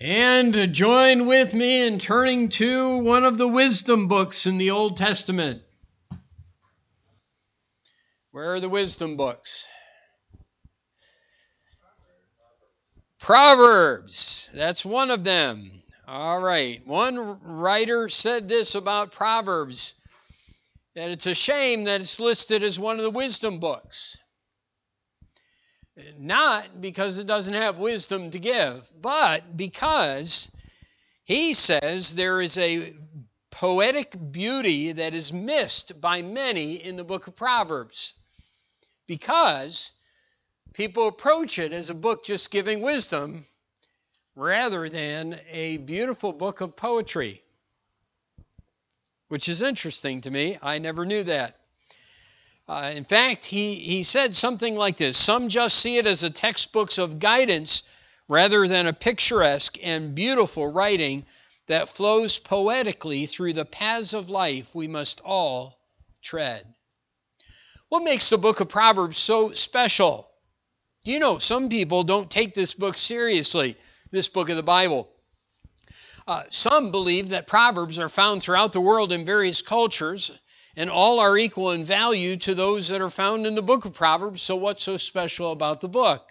And join with me in turning to one of the wisdom books in the Old Testament. Where are the wisdom books? Proverbs. That's one of them. All right. One writer said this about Proverbs that it's a shame that it's listed as one of the wisdom books. Not because it doesn't have wisdom to give, but because he says there is a poetic beauty that is missed by many in the book of Proverbs. Because people approach it as a book just giving wisdom rather than a beautiful book of poetry, which is interesting to me. I never knew that. Uh, in fact, he, he said something like this Some just see it as a textbooks of guidance rather than a picturesque and beautiful writing that flows poetically through the paths of life we must all tread. What makes the book of Proverbs so special? You know some people don't take this book seriously, this book of the Bible? Uh, some believe that Proverbs are found throughout the world in various cultures and all are equal in value to those that are found in the book of Proverbs. So, what's so special about the book?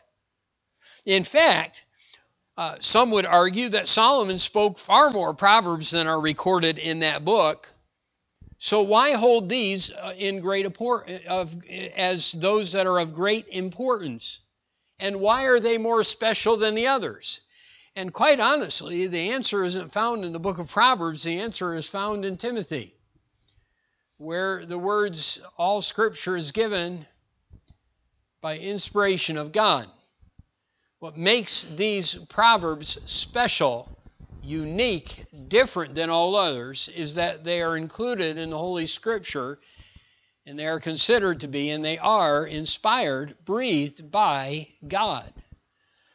In fact, uh, some would argue that Solomon spoke far more Proverbs than are recorded in that book. So, why hold these uh, in great of, as those that are of great importance? And why are they more special than the others? And quite honestly, the answer isn't found in the book of Proverbs, the answer is found in Timothy where the words, all scripture is given by inspiration of God. What makes these proverbs special, unique, different than all others is that they are included in the Holy Scripture and they are considered to be, and they are inspired, breathed by God.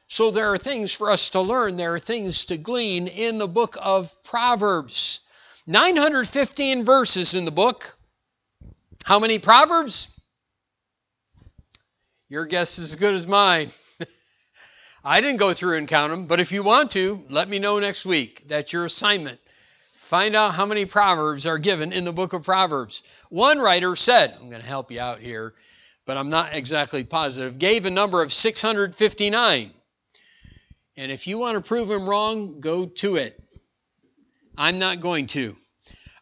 So there are things for us to learn, there are things to glean in the book of Proverbs. 915 verses in the book. How many Proverbs? Your guess is as good as mine. I didn't go through and count them, but if you want to, let me know next week. That's your assignment. Find out how many Proverbs are given in the book of Proverbs. One writer said, I'm going to help you out here, but I'm not exactly positive, gave a number of 659. And if you want to prove him wrong, go to it. I'm not going to.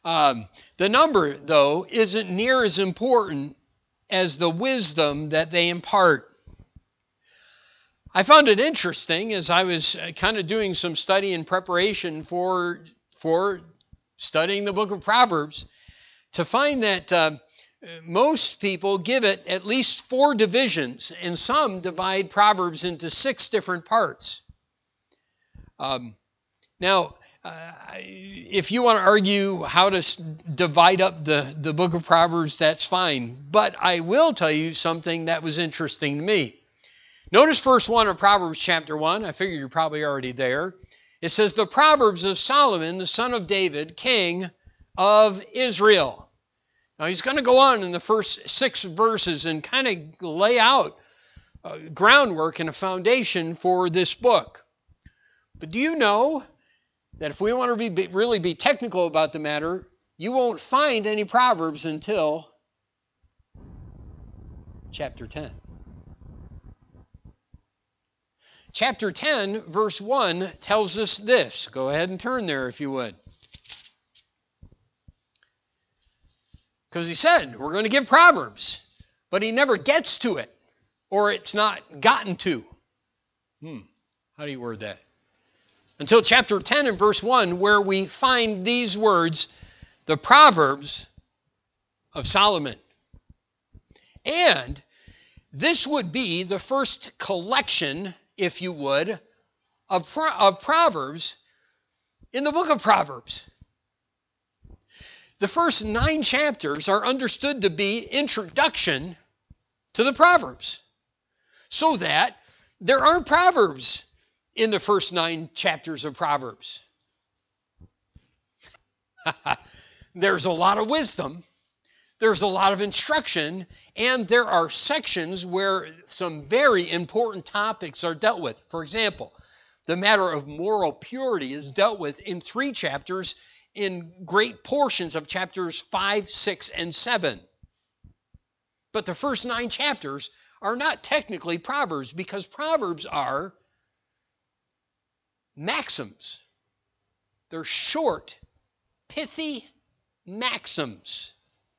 Um, the number, though, isn't near as important as the wisdom that they impart. I found it interesting as I was uh, kind of doing some study in preparation for, for studying the book of Proverbs to find that uh, most people give it at least four divisions, and some divide Proverbs into six different parts. Um, now, uh, if you want to argue how to divide up the, the book of Proverbs, that's fine. But I will tell you something that was interesting to me. Notice verse 1 of Proverbs chapter 1. I figure you're probably already there. It says, The Proverbs of Solomon, the son of David, king of Israel. Now he's going to go on in the first six verses and kind of lay out uh, groundwork and a foundation for this book. But do you know that if we want to be, really be technical about the matter, you won't find any Proverbs until chapter 10. Chapter 10, verse 1 tells us this. Go ahead and turn there if you would. Because he said, we're going to give Proverbs, but he never gets to it, or it's not gotten to. Hmm. How do you word that? Until chapter 10 and verse 1, where we find these words, the Proverbs of Solomon. And this would be the first collection, if you would, of, of Proverbs in the book of Proverbs. The first nine chapters are understood to be introduction to the Proverbs, so that there are Proverbs in the first nine chapters of Proverbs. There's a lot of wisdom, there's a lot of instruction, and there are sections where some very important topics are dealt with. For example, The matter of moral purity is dealt with in three chapters in great portions of chapters 5, 6, and 7. But the first nine chapters are not technically Proverbs because Proverbs are maxims. They're short, pithy maxims,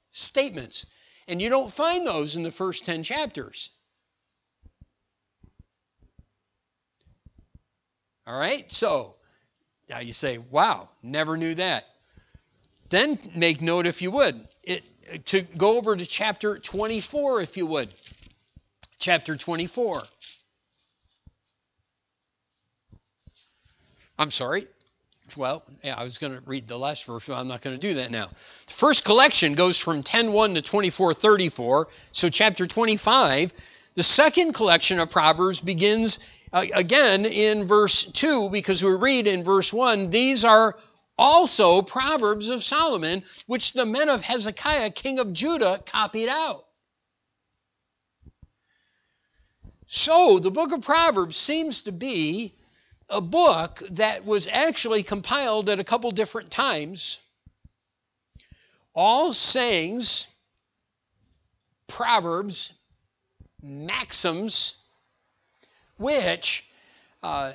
statements. And you don't find those in the first 10 chapters. All right? So, now you say, wow, never knew that. Then make note, if you would, it, to go over to chapter 24, if you would. Chapter 24. I'm sorry. Well, yeah, I was going to read the last verse, but I'm not going to do that now. The first collection goes from 10:1 to 24:34. So chapter 25. The second collection of Proverbs begins uh, again in verse 2 because we read in verse 1 these are also Proverbs of Solomon, which the men of Hezekiah, king of Judah, copied out. So the book of Proverbs seems to be a book that was actually compiled at a couple different times. All sayings, proverbs, maxims, which uh,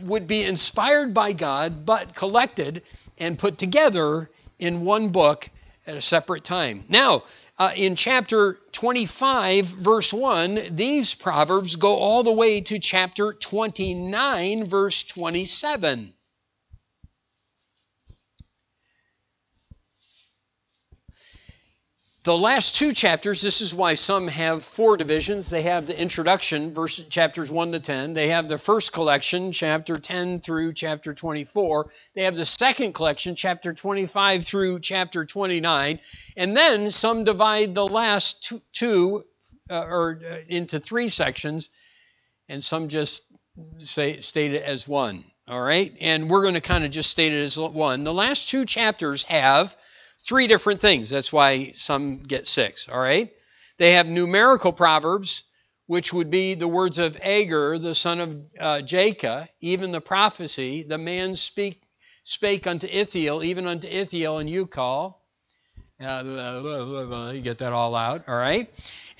would be inspired by God but collected and put together in one book at a separate time. Now, uh, in chapter 25, verse 1, these proverbs go all the way to chapter 29, verse 27. The last two chapters, this is why some have four divisions. They have the introduction, verse chapters 1 to 10. They have the first collection, chapter 10 through chapter 24. They have the second collection, chapter 25 through chapter 29. And then some divide the last two, two uh, or uh, into three sections, and some just say state it as one. All right? And we're going to kind of just state it as one. The last two chapters have three different things. That's why some get six, all right? They have numerical proverbs, which would be the words of Agur, the son of uh, Jacob, even the prophecy, the man speak, spake unto Ithiel, even unto Ithiel and Ucal. You get that all out, all right?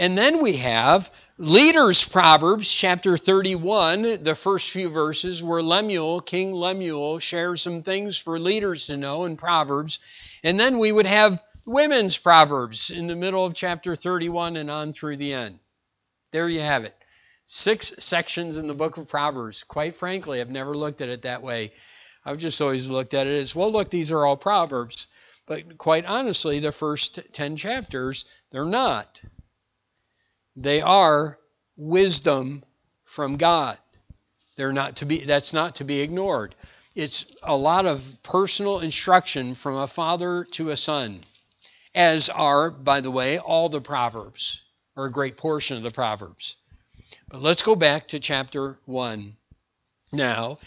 And then we have Leaders Proverbs, chapter 31, the first few verses, where Lemuel, King Lemuel, shares some things for leaders to know in Proverbs. And then we would have women's proverbs in the middle of chapter 31 and on through the end. There you have it. Six sections in the book of Proverbs. Quite frankly, I've never looked at it that way. I've just always looked at it as well, look, these are all Proverbs. But quite honestly, the first 10 chapters, they're not. They are wisdom from God. They're not to be that's not to be ignored. It's a lot of personal instruction from a father to a son, as are, by the way, all the Proverbs, or a great portion of the Proverbs. But let's go back to chapter 1 now,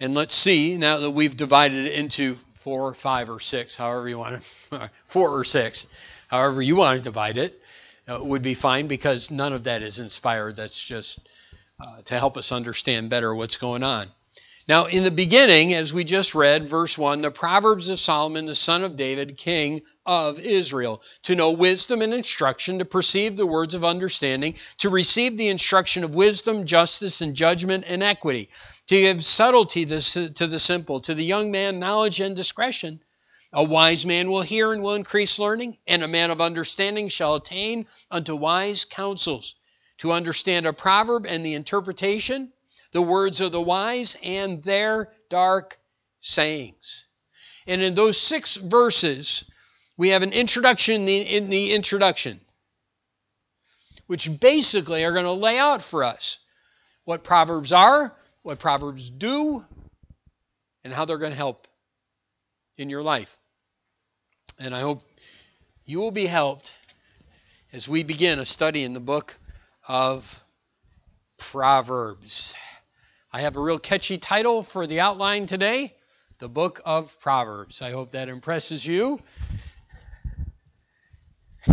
and let's see, now that we've divided it into four, five, or six, however you want to, four or six, however you want to divide it, uh, would be fine because none of that is inspired. That's just uh, to help us understand better what's going on. Now, in the beginning, as we just read, verse 1, the Proverbs of Solomon, the son of David, king of Israel, to know wisdom and instruction, to perceive the words of understanding, to receive the instruction of wisdom, justice, and judgment and equity, to give subtlety to the simple, to the young man knowledge and discretion. A wise man will hear and will increase learning, and a man of understanding shall attain unto wise counsels. To understand a proverb and the interpretation, the words of the wise and their dark sayings. And in those six verses, we have an introduction in the, in the introduction, which basically are going to lay out for us what Proverbs are, what Proverbs do, and how they're going to help in your life. And I hope you will be helped as we begin a study in the book of Proverbs. I have a real catchy title for the outline today the Book of Proverbs. I hope that impresses you.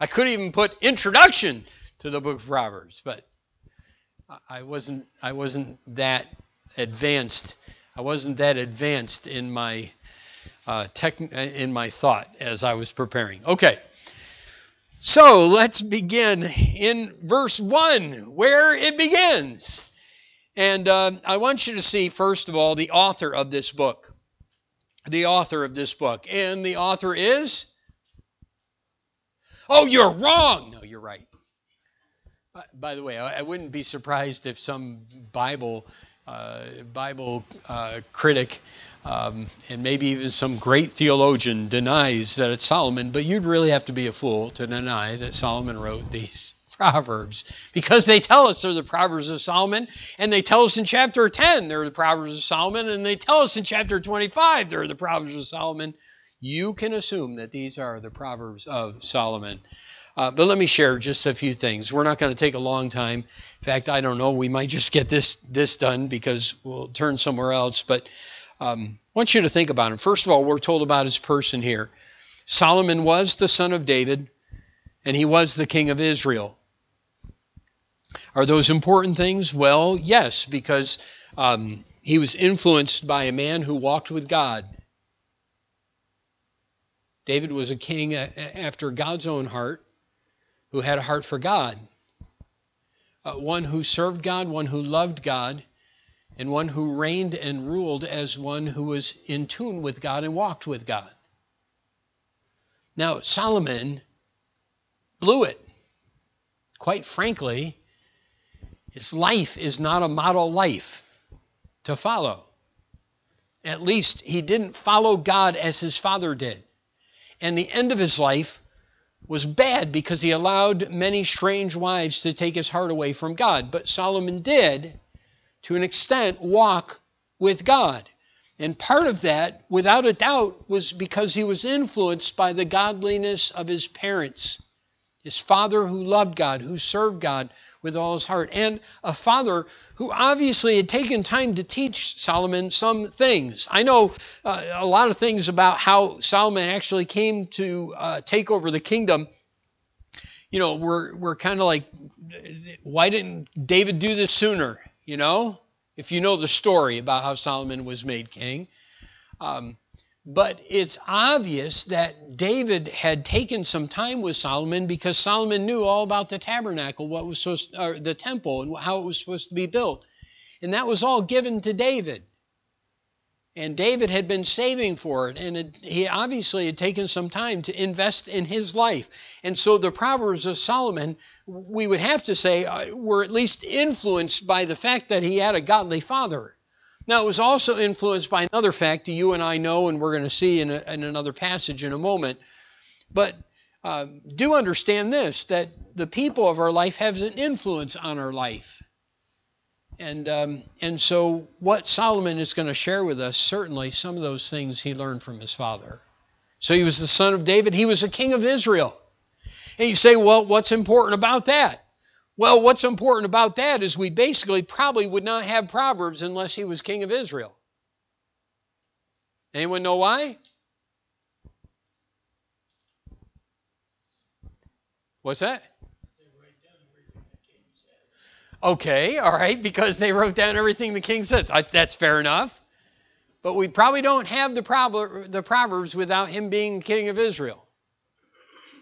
I could even put introduction to the book of Proverbs, but I wasn't I wasn't that advanced. I wasn't that advanced in my uh, tech, in my thought as I was preparing. Okay. So let's begin in verse 1, where it begins. And uh, I want you to see, first of all, the author of this book. The author of this book. And the author is? Oh, you're wrong. No, you're right. By the way, I wouldn't be surprised if some Bible Bible uh, critic um, and maybe even some great theologian denies that it's Solomon, but you'd really have to be a fool to deny that Solomon wrote these Proverbs because they tell us they're the Proverbs of Solomon, and they tell us in chapter 10 they're the Proverbs of Solomon, and they tell us in chapter 25 they're the Proverbs of Solomon. You can assume that these are the Proverbs of Solomon. Uh, but let me share just a few things. We're not going to take a long time. In fact, I don't know. We might just get this this done because we'll turn somewhere else. But um, I want you to think about him. First of all, we're told about his person here. Solomon was the son of David, and he was the king of Israel. Are those important things? Well, yes, because um, he was influenced by a man who walked with God. David was a king after God's own heart who had a heart for God, uh, one who served God, one who loved God, and one who reigned and ruled as one who was in tune with God and walked with God. Now, Solomon blew it. Quite frankly, his life is not a model life to follow. At least he didn't follow God as his father did. And the end of his life was bad because he allowed many strange wives to take his heart away from God. But Solomon did, to an extent, walk with God. And part of that, without a doubt, was because he was influenced by the godliness of his parents. His father who loved God, who served God, with all his heart, and a father who obviously had taken time to teach Solomon some things. I know uh, a lot of things about how Solomon actually came to uh, take over the kingdom. You know, we're, we're kind of like, why didn't David do this sooner? You know, if you know the story about how Solomon was made king. Um, but it's obvious that David had taken some time with Solomon because Solomon knew all about the tabernacle, what was supposed, or the temple, and how it was supposed to be built. And that was all given to David. And David had been saving for it, and it, he obviously had taken some time to invest in his life. And so the Proverbs of Solomon, we would have to say, uh, were at least influenced by the fact that he had a godly father. Now, it was also influenced by another fact that you and I know, and we're going to see in, a, in another passage in a moment. But uh, do understand this that the people of our life have an influence on our life. And, um, and so, what Solomon is going to share with us, certainly some of those things he learned from his father. So, he was the son of David, he was a king of Israel. And you say, well, what's important about that? Well, what's important about that is we basically probably would not have Proverbs unless he was king of Israel. Anyone know why? What's that? Okay, all right, because they wrote down everything the king says. I, that's fair enough. But we probably don't have the, prob- the Proverbs without him being king of Israel.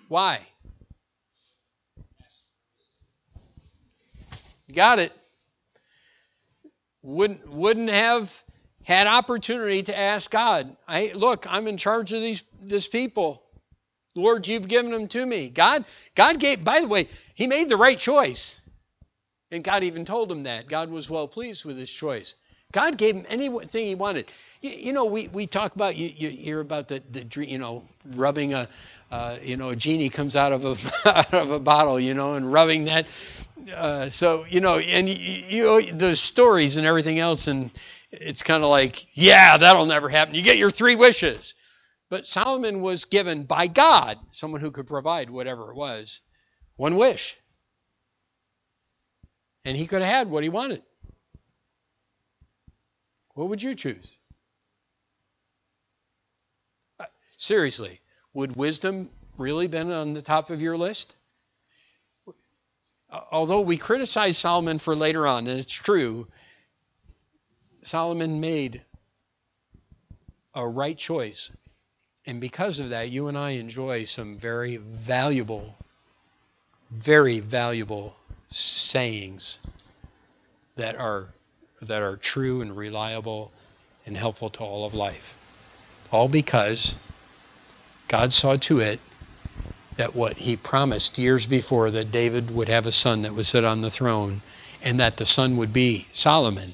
Why? Got it. Wouldn't wouldn't have had opportunity to ask God, I look, I'm in charge of these this people. Lord, you've given them to me. God, God gave, by the way, he made the right choice. And God even told him that. God was well pleased with his choice. God gave him anything he wanted. You, you know, we, we talk about, you, you hear about the, the, dream, you know, rubbing a, uh, you know, a genie comes out of a, out of a bottle, you know, and rubbing that uh, so you know, and you, you the stories and everything else, and it's kind of like, yeah, that'll never happen. You get your three wishes, but Solomon was given by God, someone who could provide whatever it was, one wish, and he could have had what he wanted. What would you choose? Uh, seriously, would wisdom really been on the top of your list? Although we criticize Solomon for later on, and it's true, Solomon made a right choice. And because of that, you and I enjoy some very valuable, very valuable sayings that are that are true and reliable and helpful to all of life. All because God saw to it that what he promised years before that David would have a son that would sit on the throne and that the son would be Solomon.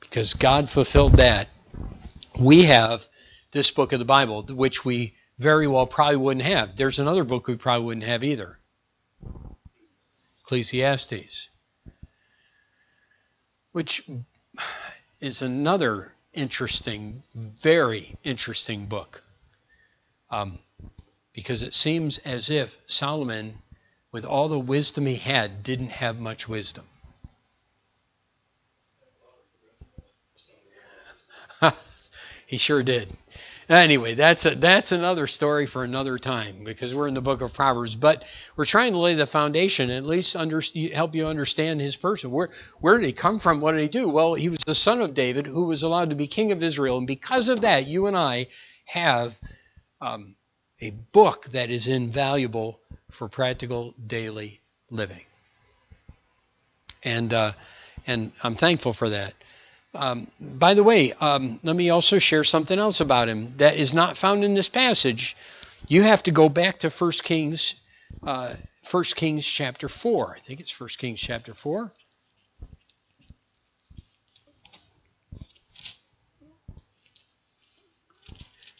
Because God fulfilled that, we have this book of the Bible, which we very well probably wouldn't have. There's another book we probably wouldn't have either Ecclesiastes, which is another interesting, very interesting book. Um, because it seems as if Solomon, with all the wisdom he had, didn't have much wisdom. he sure did. Anyway, that's a, that's another story for another time because we're in the book of Proverbs. But we're trying to lay the foundation, at least under, help you understand his person. Where where did he come from? What did he do? Well, he was the son of David, who was allowed to be king of Israel, and because of that, you and I have um, a book that is invaluable for practical daily living. And, uh, and I'm thankful for that. Um, by the way, um, let me also share something else about him that is not found in this passage. You have to go back to 1 Kings, uh, 1 Kings chapter 4. I think it's 1 Kings chapter 4.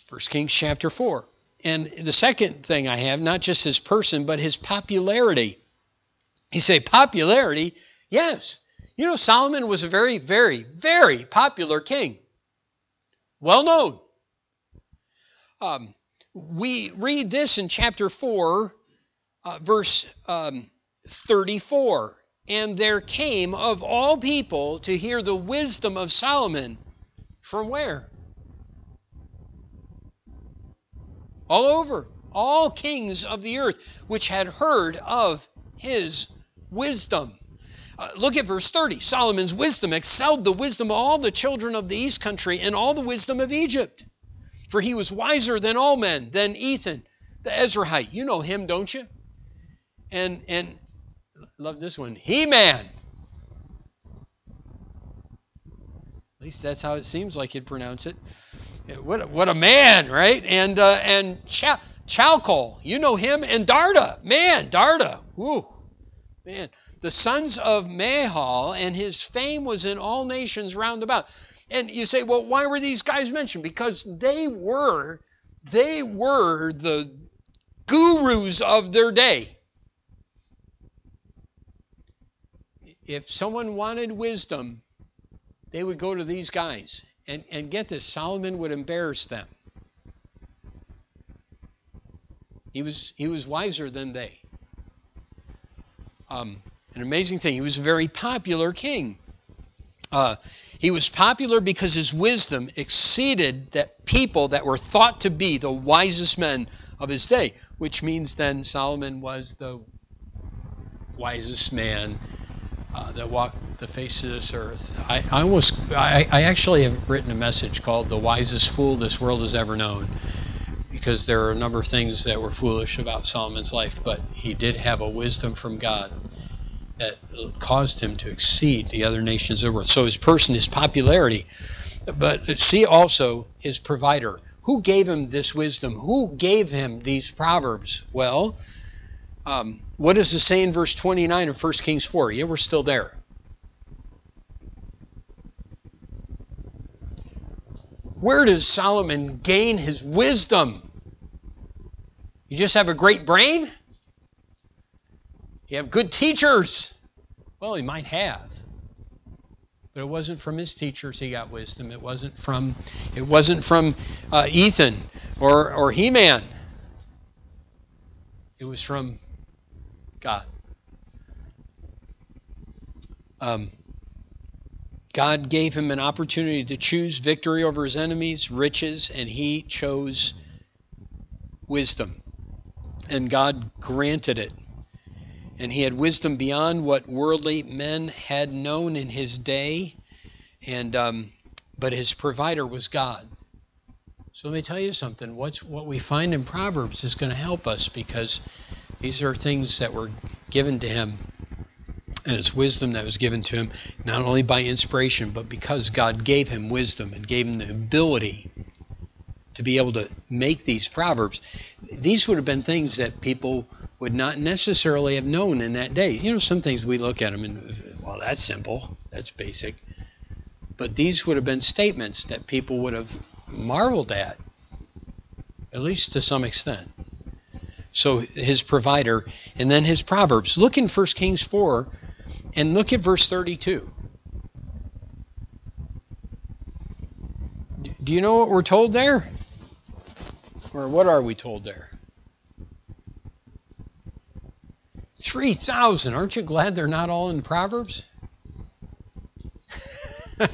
First Kings chapter 4. And the second thing I have, not just his person, but his popularity. You say, popularity? Yes. You know, Solomon was a very, very, very popular king. Well known. Um, we read this in chapter 4, uh, verse um, 34. And there came of all people to hear the wisdom of Solomon. From where? All over, all kings of the earth, which had heard of his wisdom. Uh, look at verse 30. Solomon's wisdom excelled the wisdom of all the children of the east country and all the wisdom of Egypt. For he was wiser than all men, than Ethan, the Ezrahite. You know him, don't you? And and love this one. He-Man. At least that's how it seems like you'd pronounce it. What a, what a man, right? And uh, and Ch- Chalcol, you know him, and Darda, man, Darda, whoo, man, the sons of Mahal, and his fame was in all nations round about. And you say, well, why were these guys mentioned? Because they were, they were the gurus of their day. If someone wanted wisdom, they would go to these guys. And, and get this Solomon would embarrass them. He was, he was wiser than they. Um, an amazing thing. He was a very popular king. Uh, he was popular because his wisdom exceeded that people that were thought to be the wisest men of his day, which means then Solomon was the wisest man uh, that walked the face of this earth. I, I almost, I, I actually have written a message called "The Wisest Fool This World Has Ever Known," because there are a number of things that were foolish about Solomon's life, but he did have a wisdom from God that caused him to exceed the other nations of the world. So his person, his popularity, but see also his provider. Who gave him this wisdom? Who gave him these proverbs? Well, um, what does it say in verse 29 of 1 Kings 4? Yeah, we're still there. Where does Solomon gain his wisdom? You just have a great brain? You have good teachers? Well, he might have. But it wasn't from his teachers he got wisdom. It wasn't from it wasn't from uh, Ethan or or He-Man. It was from God. Um, God gave him an opportunity to choose victory over his enemies, riches, and he chose wisdom. And God granted it. and he had wisdom beyond what worldly men had known in his day. And um, but his provider was God. So let me tell you something. What's what we find in Proverbs is going to help us because these are things that were given to him, and it's wisdom that was given to him not only by inspiration, but because God gave him wisdom and gave him the ability to be able to make these proverbs. These would have been things that people would not necessarily have known in that day. You know, some things we look at them and, well, that's simple, that's basic. But these would have been statements that people would have marveled at, at least to some extent. So his provider, and then his proverbs. Look in 1 Kings 4 and look at verse 32. Do you know what we're told there? Or what are we told there? 3,000. Aren't you glad they're not all in Proverbs?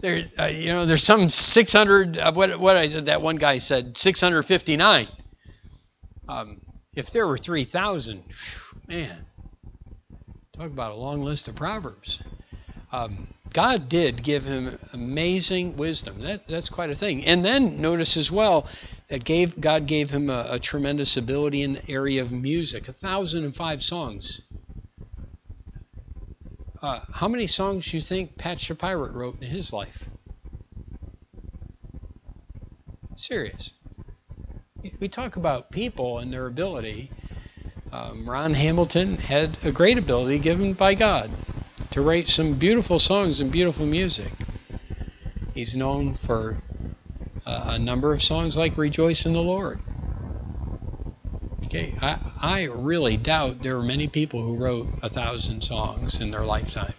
there, uh, you know, there's some 600. Uh, what what I that one guy said 659. Um, if there were 3,000, man, talk about a long list of proverbs. Um, God did give him amazing wisdom. That, that's quite a thing. And then notice as well that gave God gave him a, a tremendous ability in the area of music. A thousand and five songs. Uh, how many songs do you think Patch the Pirate wrote in his life? Serious. We talk about people and their ability. Um, Ron Hamilton had a great ability given by God to write some beautiful songs and beautiful music. He's known for a number of songs like Rejoice in the Lord. Okay, I, I really doubt there are many people who wrote a thousand songs in their lifetime.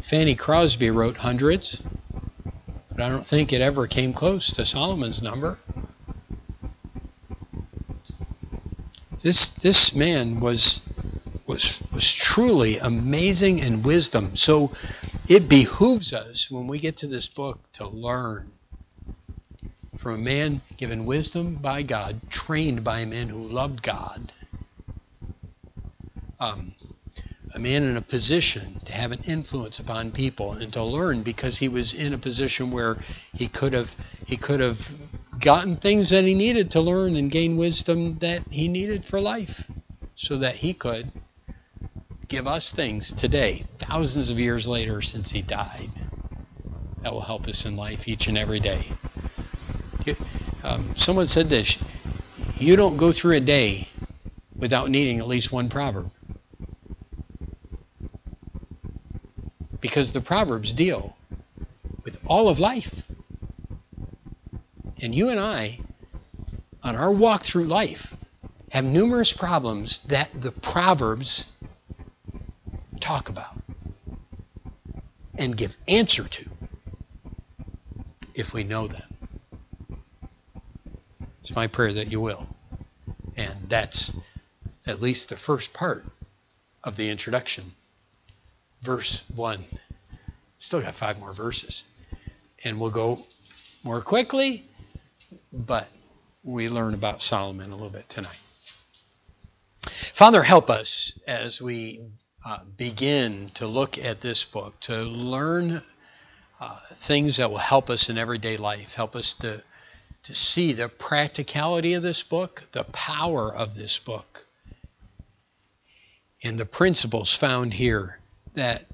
Fanny Crosby wrote hundreds, but I don't think it ever came close to Solomon's number. This this man was was was truly amazing in wisdom. So it behooves us when we get to this book to learn from a man given wisdom by God, trained by a man who loved God, um, a man in a position to have an influence upon people and to learn because he was in a position where he could have he could have gotten things that he needed to learn and gain wisdom that he needed for life so that he could give us things today, thousands of years later since he died, that will help us in life each and every day. Um, someone said this you don't go through a day without needing at least one proverb. Because the Proverbs deal with all of life. And you and I, on our walk through life, have numerous problems that the Proverbs talk about and give answer to if we know them. It's my prayer that you will. And that's at least the first part of the introduction. Verse 1. Still got five more verses. And we'll go more quickly, but we learn about Solomon a little bit tonight. Father, help us as we uh, begin to look at this book, to learn uh, things that will help us in everyday life, help us to, to see the practicality of this book, the power of this book, and the principles found here that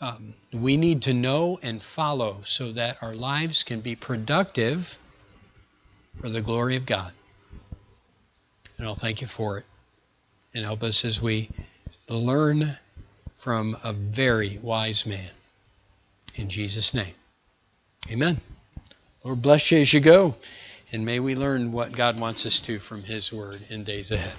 um, we need to know and follow so that our lives can be productive for the glory of God. And I'll thank you for it. And help us as we learn from a very wise man. In Jesus' name. Amen. Lord bless you as you go, and may we learn what God wants us to from His Word in days ahead.